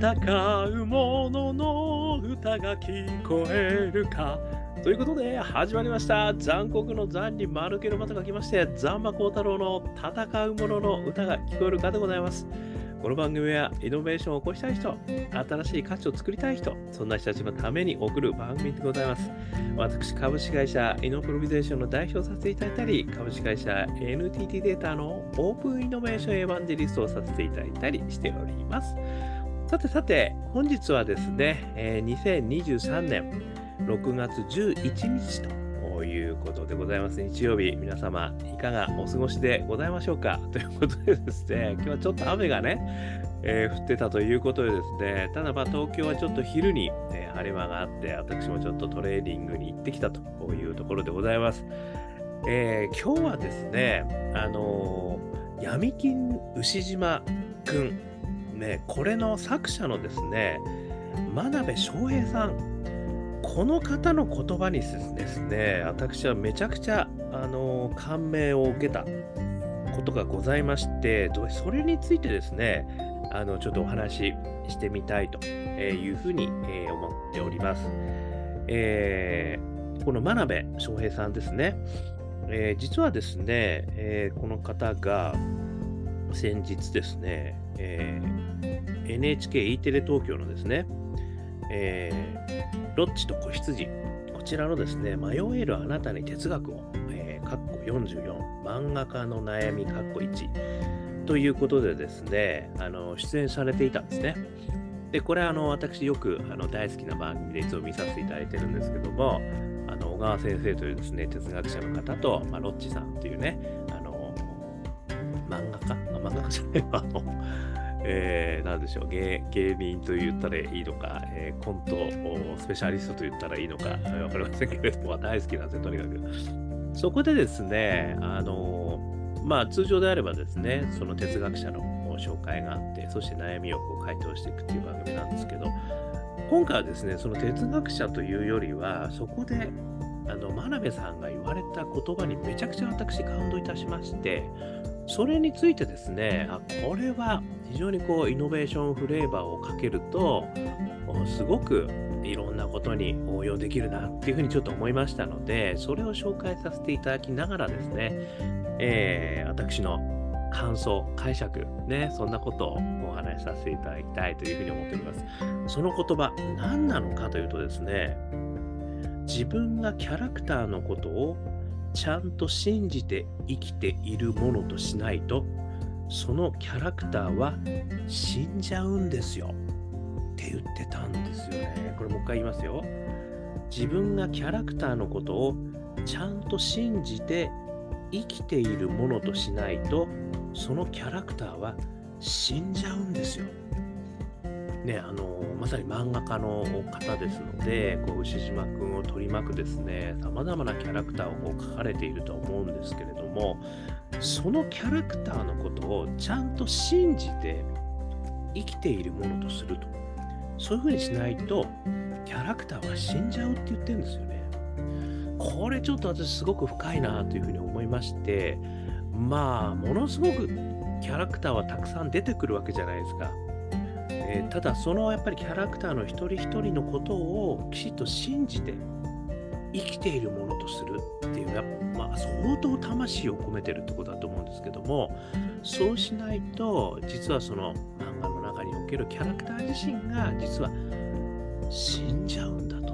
戦う者の歌が聞こえるかということで始まりました残酷の残に丸けのまたが来ましてザンマコウタロウの戦う者の歌が聞こえるかでございますこの番組はイノベーションを起こしたい人、新しい価値を作りたい人、そんな人たちのために送る番組でございます。私、株式会社イノプロビゼーションの代表させていただいたり、株式会社 NTT データのオープンイノベーションエヴァンジェリストをさせていただいたりしております。さてさて、本日はですね、えー、2023年6月11日とということでございます。日曜日、皆様、いかがお過ごしでございましょうか？ということでですね、今日はちょっと雨がね、えー、降ってたということでですね、ただまあ東京はちょっと昼に、えー、晴れ間があって、私もちょっとトレーニングに行ってきたというところでございます。えー、今日はですね、あのー、闇金牛島くん、ね、これの作者のですね、真鍋翔平さん、この方の言葉にですね、私はめちゃくちゃ、あの感銘を受けたことがございまして、それについてですね、あのちょっとお話ししてみたいというふうに思っております。えー、この真鍋翔平さんですね、えー、実はですね、えー、この方が先日ですね、え NHKE テレ東京のですね、えー、ロッチと子羊、こちらのですね、迷えるあなたに哲学を、えー、かっこ44、漫画家の悩み、かっこ1、ということでですね、あの出演されていたんですね。で、これあの私よくあの大好きな番組でいつも見させていただいてるんですけども、あの小川先生というですね、哲学者の方と、まあ、ロッチさんというね、あの漫画家、漫画家じゃないあの、えー、なんでしょう芸、芸人と言ったらいいのか、えー、コントスペシャリストと言ったらいいのか、わかりませんけれども、大好きなんですよ、とにかく。そこでですね、あのまあ、通常であればですね、その哲学者の紹介があって、そして悩みをこう回答していくっていう番組なんですけど、今回はですね、その哲学者というよりは、そこであの真鍋さんが言われた言葉にめちゃくちゃ私感動いたしまして、それについてですね、あこれは非常にこうイノベーションフレーバーをかけると、すごくいろんなことに応用できるなっていうふうにちょっと思いましたので、それを紹介させていただきながらですね、えー、私の感想、解釈、ね、そんなことをお話しさせていただきたいというふうに思っております。その言葉、何なのかというとですね、自分がキャラクターのことをちゃんと信じて生きているものとしないとそのキャラクターは死んじゃうんですよ。って言ってたんですよね。これもう一回言いますよ。自分がキャラクターのことをちゃんと信じて生きているものとしないとそのキャラクターは死んじゃうんですよ。ね、あのまさに漫画家の方ですので、こう牛島君を取り巻くですね、さまざまなキャラクターをこう描かれていると思うんですけれども、そのキャラクターのことをちゃんと信じて生きているものとすると。そういうふうにしないと、キャラクターは死んじゃうって言ってるんですよね。これちょっと私すごく深いなというふうに思いまして、まあ、ものすごくキャラクターはたくさん出てくるわけじゃないですか。えー、ただそのやっぱりキャラクターの一人一人のことをきちっと信じて生きているものとするっていうのは、まあ、相当魂を込めてるってことだと思うんですけどもそうしないと実はその漫画の中におけるキャラクター自身が実は死んじゃうんだと。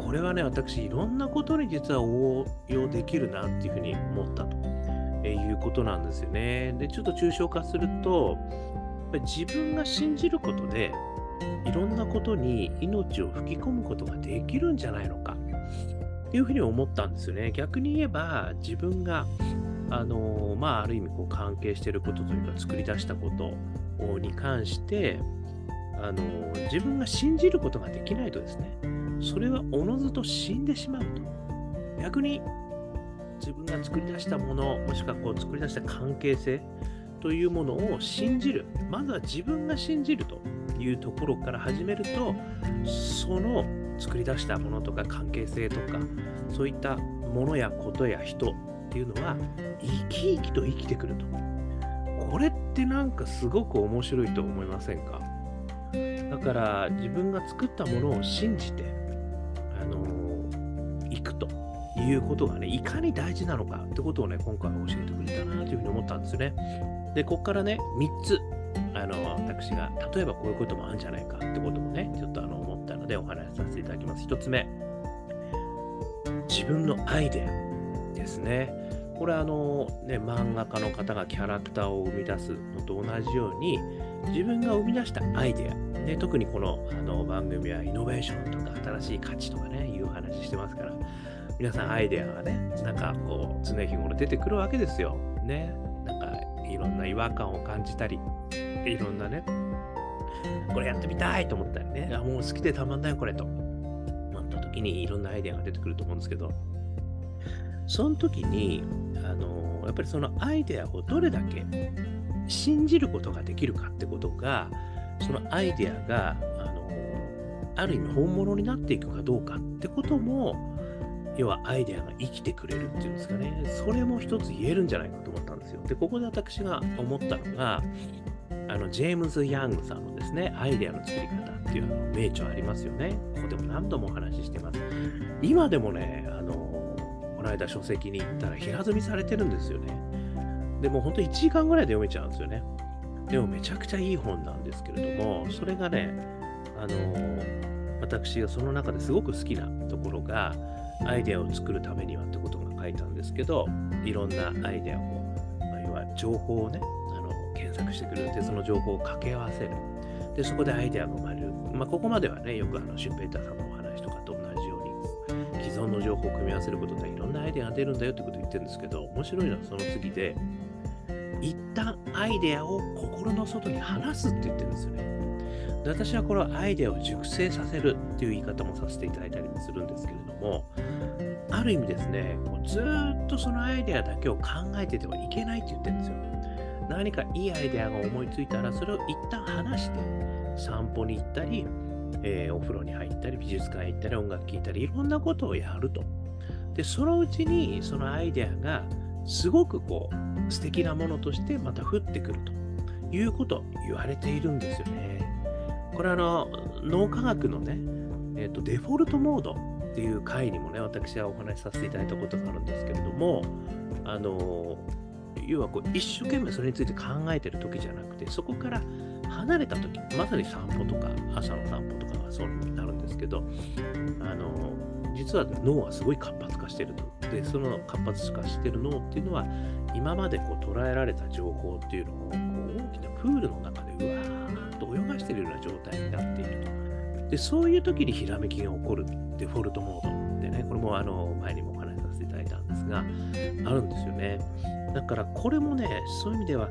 これはね私いろんなことに実は応用できるなっていうふうに思ったということなんですよね。でちょっと抽象化するとぱり自分が信じることでいろんなことに命を吹き込むことができるんじゃないのかっていうふうに思ったんですよね。逆に言えば自分があのまあある意味こう関係していることというか作り出したことに関してあの自分が信じることができないとですねそれはおのずと死んでしまうと逆に自分が作り出したものもしくはこう作り出した関係性というものを信じる。まずは自分が信じるというところから始めると、その作り出したものとか関係性とか、そういったものやことや人っていうのは、生き生きと生きてくると。これってなんかすごく面白いと思いませんか？だから自分が作ったものを信じて、あの、行くということがね、いかに大事なのかってことをね、今回は教えてくれたなというふうに思ったんですよね。で、ここからね、3つ、あの私が、例えばこういうこともあるんじゃないかってこともね、ちょっとあの思ったのでお話しさせていただきます。1つ目、自分のアイデアですね。これあの、ね、漫画家の方がキャラクターを生み出すのと同じように、自分が生み出したアイデア、で特にこのあの番組はイノベーションとか新しい価値とかね、いう話してますから、皆さんアイデアがね、なんかこう、常日頃出てくるわけですよ。ね。いろんな違和感を感じたり、いろんなね、これやってみたいと思ったりね、あもう好きでたまんないこれと。なった時にいろんなアイデアが出てくると思うんですけど、その時に、あのやっぱりそのアイデアをどれだけ信じることができるかってことが、そのアイデアが、あのある意味本物になっていくかどうかってことも、要はアイデアが生きてくれるっていうんですかね、それも一つ言えるんじゃないかと思ったんですよ。で、ここで私が思ったのが、あのジェームズ・ヤングさんのですね、アイデアの作り方っていうあの名著ありますよね。ここでも何度もお話ししてます。今でもね、あのこの間書籍に行ったら平積みされてるんですよね。でも本当1時間ぐらいで読めちゃうんですよね。でもめちゃくちゃいい本なんですけれども、それがね、あの私がその中ですごく好きなところが、アイデアを作るためにはってことが書いたんですけど、いろんなアイデアを、まあ、要は情報をね、あの検索してくる。で、その情報を掛け合わせる。で、そこでアイデアが生まれる。まあ、ここまではね、よくあのシュンペーターさんのお話とかと同じように、既存の情報を組み合わせることでいろんなアイデアが出るんだよってことを言ってるんですけど、面白いのはその次で、一旦アイデアを心の外に離すって言ってるんですよね。で私はこれはアイデアを熟成させるっていう言い方もさせていただいたりもするんですけれども、ある意味ですね、ずっとそのアイデアだけを考えててはいけないって言ってるんですよ。何かいいアイデアが思いついたら、それを一旦離して、散歩に行ったり、えー、お風呂に入ったり、美術館行ったり、音楽聴いたり、いろんなことをやると。で、そのうちにそのアイデアがすごくこう素敵なものとしてまた降ってくるということ言われているんですよね。これあの脳科学のね、えーと、デフォルトモードっていう回にもね、私はお話しさせていただいたことがあるんですけれども、あの要はこう一生懸命それについて考えてる時じゃなくて、そこから離れた時、まさに散歩とか朝の散歩とかがそうになるんですけど、あの実は脳はすごい活発化してると。で、その活発化してる脳っていうのは、今までこう捉えられた情報っていうのをこう大きなプールの中でうわーっと泳がしてるような状態になっていると。で、そういう時にひらめきが起こるデフォルトモードでね、これもあの前にもお話しさせていただいたんですが、あるんですよね。だからこれもね、そういう意味では、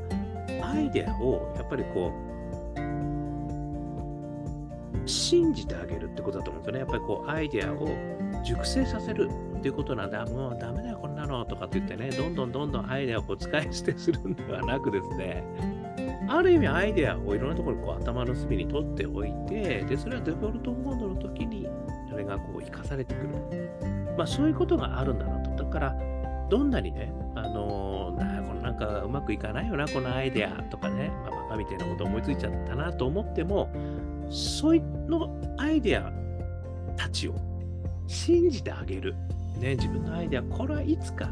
アイデアをやっぱりこう、信じてあげるってことだと思うんですよね。やっぱりこう、アイデアを熟成させるっていうことなんで、もうダメだよ、こんなのとかって言ってね、どんどんどんどんアイデアをこう使い捨てするんではなくですね、ある意味アイデアをいろんなところにこう頭の隅に取っておいて、で、それはデフォルトモードの時に、それがこう生かされてくる。まあそういうことがあるんだなと。だから、どんなにね、あのー、なこのなんかうまくいかないよな、このアイデアとかね、まあ、バカみたいなこと思いついちゃったなと思っても、そういうのアイデアたちを信じてあげる。ね、自分のアイデア、これはいつか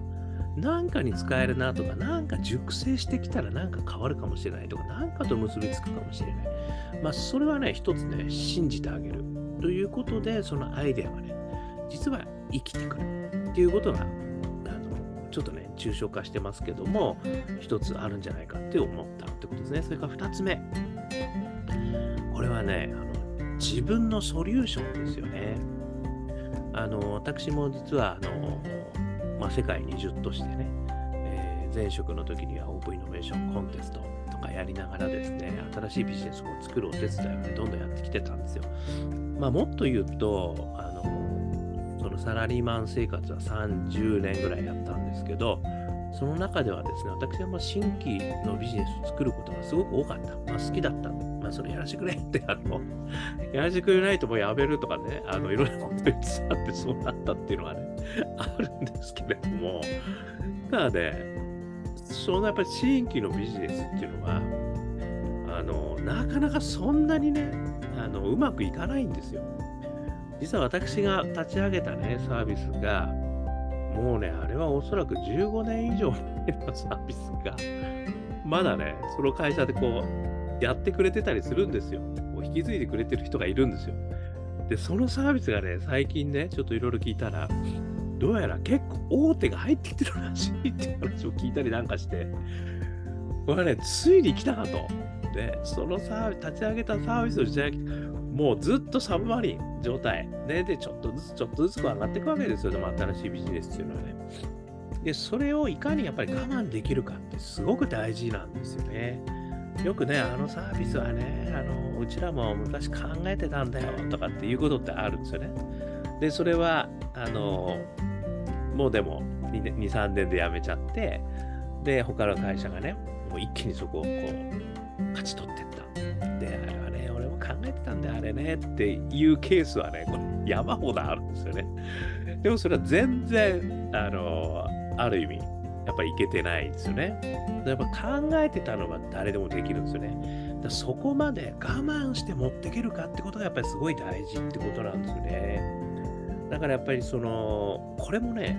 何かに使えるなとか、何か熟成してきたら何か変わるかもしれないとか、何かと結びつくかもしれない。まあ、それはね、一つね、信じてあげるということで、そのアイデアがね、実は生きてくるっていうことが、あのちょっとね、抽象化してますけども、一つあるんじゃないかって思ったってことですね。それから二つ目。これはね、あの自分のソリューションですよね。あの私も実はあの、まあ、世界に10としてね、えー、前職の時にはオープンイノベーションコンテストとかやりながらですね、新しいビジネスを作るお手伝いをね、どんどんやってきてたんですよ。まあ、もっと言うと、あのそのサラリーマン生活は30年ぐらいやったんですけど、その中ではですね、私は新規のビジネスを作ることがすごく多かった。まあ、好きだった。まあ、それやらせてくれって、あの、やらせてくれないともうやめるとかね、あの、いろんなこと言ってあってそうなったっていうのはね、あるんですけれども、ただね、そのやっぱり新規のビジネスっていうのは、あの、なかなかそんなにね、あの、うまくいかないんですよ。実は私が立ち上げたね、サービスが、もうね、あれはおそらく15年以上前の サービスが、まだね、その会社でこう、やってくれてたりするんですよ。こう引き継いでくれてる人がいるんですよ。で、そのサービスがね、最近ね、ちょっといろいろ聞いたら、どうやら結構大手が入ってきてるらしいって話を聞いたりなんかして、これはね、ついに来たなと。で、そのサービス、立ち上げたサービスの時代、もうずっとサブマリン状態。ね、で、ちょっとずつちょっとずつ上がっていくわけですよ。でも新しいビジネスっていうのはね。で、それをいかにやっぱり我慢できるかってすごく大事なんですよね。よくね、あのサービスはね、あのうちらも昔考えてたんだよとかっていうことってあるんですよね。で、それは、あの、もうでも2、3年で辞めちゃって、で、他の会社がね、もう一気にそこをこう、勝ち取ってった。で、あれはね、俺も考えてたんだ、あれねっていうケースはね、これ山ほどあるんですよね。でもそれは全然、あの、ある意味、やっぱいけてないんですよね。やっぱ考えてたのは誰でもできるんですよね。だそこまで我慢して持っていけるかってことがやっぱりすごい大事ってことなんですよね。だからやっぱりその、これもね、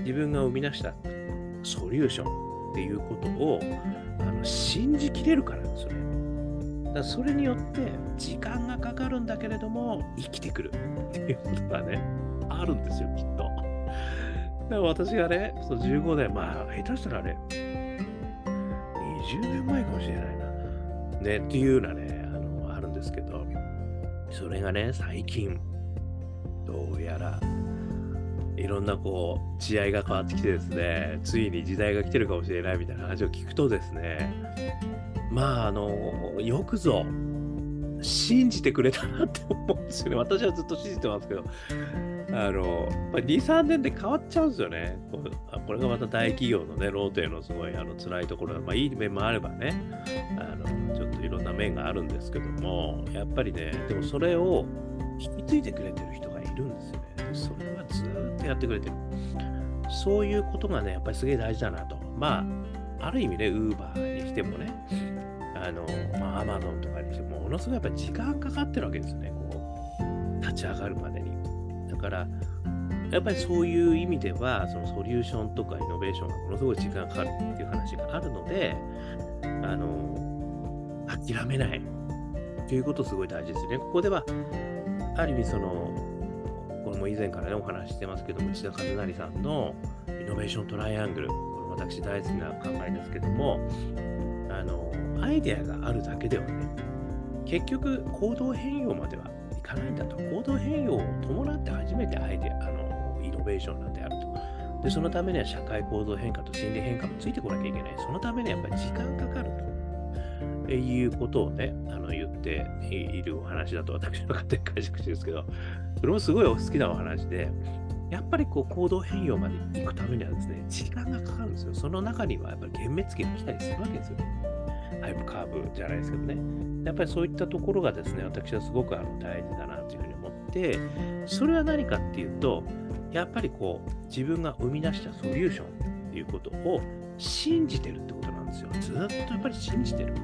自分が生み出したソリューションっていうことをあの信じきれるからですよね。だそれによって時間がかかるんだけれども生きてくるっていうことがね、あるんですよ、きっと。だから私がね、その15年、まあ、下手したらね、20年前かもしれないな。ね、っていうようなね、あの、あるんですけど、それがね、最近、どうやら、いろんなこう、試合いが変わってきてですね、ついに時代が来てるかもしれないみたいな話を聞くとですね、まあ、あの、よくぞ、信じてくれたなって思うんですよね。私はずっと信じてますけど、あの、ま、2、3年で変わっちゃうんですよね。これがまた大企業のね、ローテのすごいあの辛いところまあいい面もあればね、あの、ちょっといろんな面があるんですけども、やっぱりね、でもそれを引き継いでくれてる人るんですよね。それはずっとやってくれてる。そういうことがね、やっぱりすげえ大事だなと。まあ、ある意味ね、ウーバーにしてもね、あの、まあ、アマゾンとかにしても、ものすごいやっぱり時間かかってるわけですよね、こう、立ち上がるまでに。だから、やっぱりそういう意味では、そのソリューションとかイノベーションがものすごい時間かかるっていう話があるので、あの、諦めないということすごい大事ですね。ここでは、ある意味その、これも以前からね、お話してますけども、内田和成さんのイノベーショントライアングル、これ私大好きな考えですけども、あの、アイデアがあるだけではね、結局行動変容まではいかないんだと。行動変容を伴って初めてアイデア、あの、イノベーションなんであると。で、そのためには社会行動変化と心理変化もついてこなきゃいけない。そのためにはやっぱり時間かかるということをね、あの言っているお話だと私の勝手に解釈してるんですけど、それもすごい好きなお話で、やっぱりこう行動変容まで行くためにはですね、時間がかかるんですよ。その中にはやっぱり幻滅期が来たりするわけですよね。ハイプカーブじゃないですけどね。やっぱりそういったところがですね、私はすごくあの大事だなというふうに思って、それは何かっていうと、やっぱりこう、自分が生み出したソリューションっていうことを信じてるってことなんですよ。ずっとやっぱり信じてる。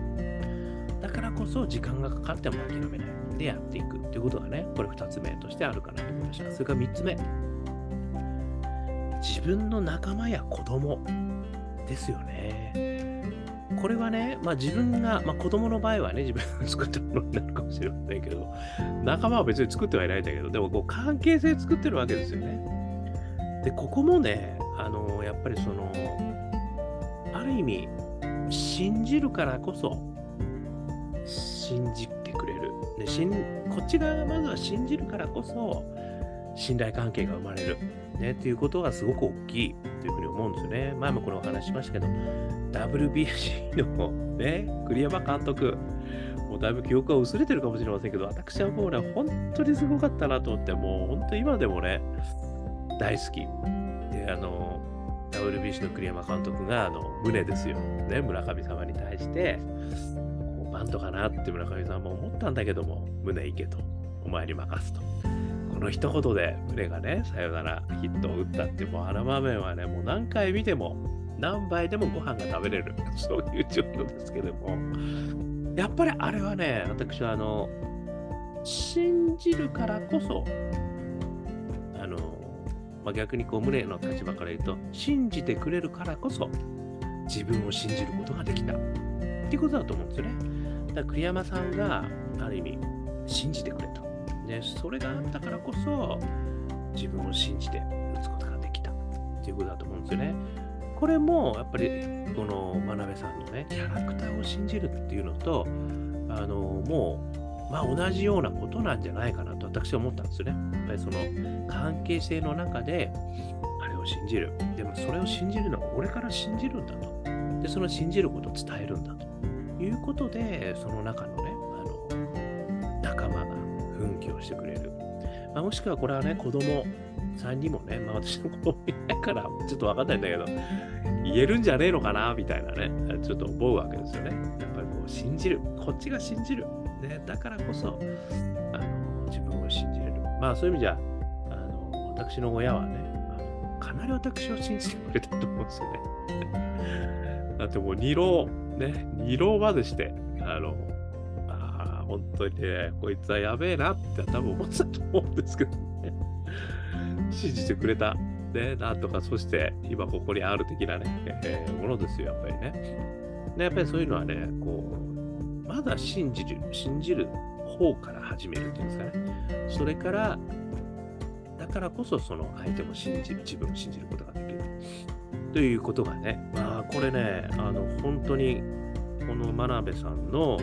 だからこそ時間がかかっても諦めないでやっていくっていうことがね、これ2つ目としてあるかなと思いました。それから3つ目。自分の仲間や子供ですよね。これはね、まあ、自分が、まあ、子供の場合はね、自分が作ったものになるかもしれませんけど、仲間は別に作ってはいないんだけど、でもこう関係性作ってるわけですよね。で、ここもね、あのやっぱりその、ある意味、信じるからこそ、信じてくれる。でしんこっち側がまずは信じるからこそ、信頼関係が生まれる。ね、っていうことがすごく大きいというふうに思うんですよね。前もこのお話しましたけど、WBC のね、栗山監督、もうだいぶ記憶が薄れてるかもしれませんけど、私はもうね、本当にすごかったなと思って、もう本当今でもね、大好き。で、あの、WBC の栗山監督が、あの、胸ですよ。ね、村上様に対して、こうバントかなって村上さんも思ったんだけども、胸行けと、お前に任すと。この一言で胸がね、さよならヒットを打ったって、もうあの場面はね、もう何回見ても、何杯でもご飯が食べれる、そういう状況ですけども、やっぱりあれはね、私はあの、信じるからこそ、あの、まあ、逆にこう、胸の立場から言うと、信じてくれるからこそ、自分を信じることができた。っていうことだと思うんですよね。だから栗山さんが、ある意味、信じてくれた。ね、それがあったからこそ、自分を信じて打つことができた。っていうことだと思うんですよね。これも、やっぱり、この真鍋さんのね、キャラクターを信じるっていうのと、あの、もう、まあ同じようなことなんじゃないかなと私は思ったんですよね。やっぱりその関係性の中で、あれを信じる。でもそれを信じるのは俺から信じるんだと。で、その信じることを伝えるんだということで、その中のね、あの、仲間が奮起をしてくれる。まあ、もしくはこれはね、子供さんにもね、まあ私の子供いないからちょっとわかんないんだけど、言えるんじゃねえのかなみたいなね、ちょっと思うわけですよね。やっぱりこう信じる。こっちが信じる。ね、だからこそ、あの自分を信じれる。まあそういう意味じゃ、あの私の親はね、かなり私を信じてくれたと思うんですよね。だってもう二浪、ね、二浪までして、あの、ああ、本当にね、こいつはやべえなって多分思ってたと思うんですけどね。信じてくれた。ね、なんとか、そして今ここにある的なね、えーものですよ、やっぱりね。で、やっぱりそういうのはね、こう、まだ信じる、信じる方から始めるっていうんですかね。それから、だからこそその相手も信じる、自分を信じることができる。ということがね、まあこれね、あの本当にこの真鍋さんの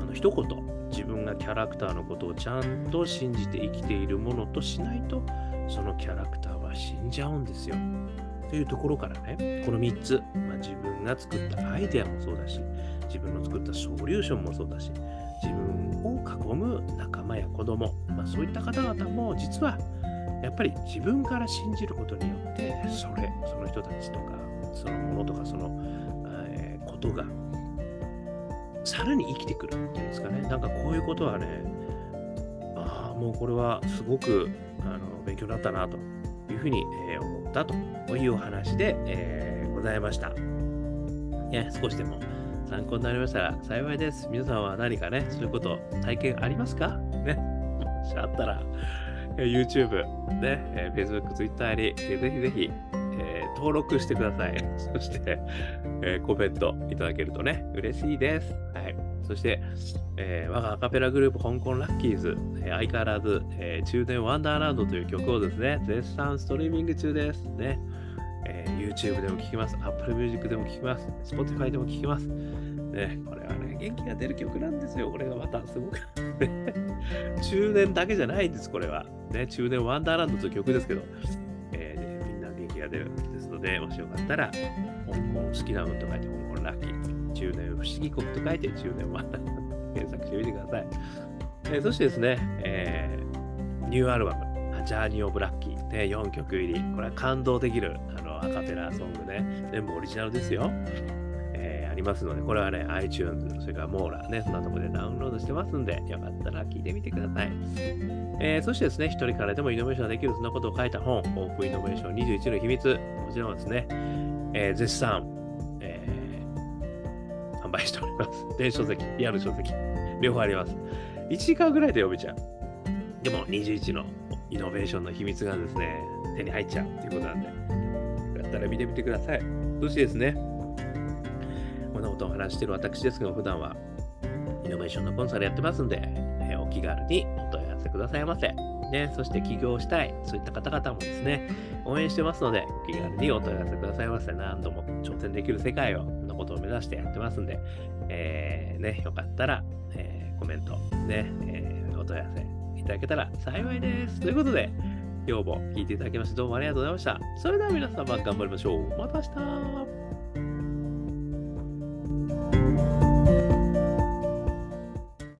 あの一言、自分がキャラクターのことをちゃんと信じて生きているものとしないと、そのキャラクターは死んじゃうんですよ。というところからね、この3つ、まあ、自分が作ったアイデアもそうだし、自分の作ったソリューションもそうだし、自分を囲む仲間や子供、まあ、そういった方々も実はやっぱり自分から信じることによって、それ、その人たちとか、そのものとか、その、えーことが、さらに生きてくるっていうんですかね。なんかこういうことはね、ああ、もうこれはすごくあの勉強になったなというふうに、えー思ったというお話で、えーございました。ね、少しでも参考になりましたら幸いです。皆さんは何かね、そういうこと体験ありますか？ね。もしあったら、YouTube、ね、えー Facebook、Twitter に、えぜひぜひ、えー登録してください。そして、えーコメントいただけるとね、嬉しいです。はい。そして、えー我がアカペラグループ、香港ラッキーズ、えー相変わらず、えー中年ワンダーランドという曲をですね、絶賛ストリーミング中です。ね。えー YouTube でも聴きます。Apple Music でも聴きます。Spotify でも聴きます。ね、これはね、元気が出る曲なんですよ。これがまたすごく。中年だけじゃないんです、これは。ね、中年ワンダーランドという曲ですけど、えーねみんな元気が出るんですので、もしよかったら、香港好きな運と書いて香港ラッキー、中年不思議国と書いて中年ワンダーランド検索してみてください。えーそしてですね、えーニューアルバム、ジャーニー・オブ・ラッキー、ね、4曲入り、これは感動できるあのアカペラソングね、全部オリジナルですよ。りますので、これはね、iTunes、それからモーラーね、そんなとこでダウンロードしてますんで、よかったら聞いてみてください。えーそしてですね、一人からでもイノベーションができる、そんなことを書いた本、オープンイノベーション21の秘密、こちらもですね、えー絶賛、えー販売しております。電子書籍、リアル書籍、両方あります。1時間ぐらいで読めちゃう。でも21のイノベーションの秘密がですね、手に入っちゃうっていうことなんで、よかったら見てみてください。そしてですね、こんなことを話している私ですが、普段はイノベーションのコンサルやってますんで、えーお気軽にお問い合わせくださいませ。ね、そして起業したい、そういった方々もですね、応援してますので、お気軽にお問い合わせくださいませ。何度も挑戦できる世界を、そんなことを目指してやってますんで、えーね、よかったら、えーコメント、ね、えーお問い合わせいただけたら幸いです。ということで、今日も聞いていただきましてどうもありがとうございました。それでは皆様頑張りましょう。また明日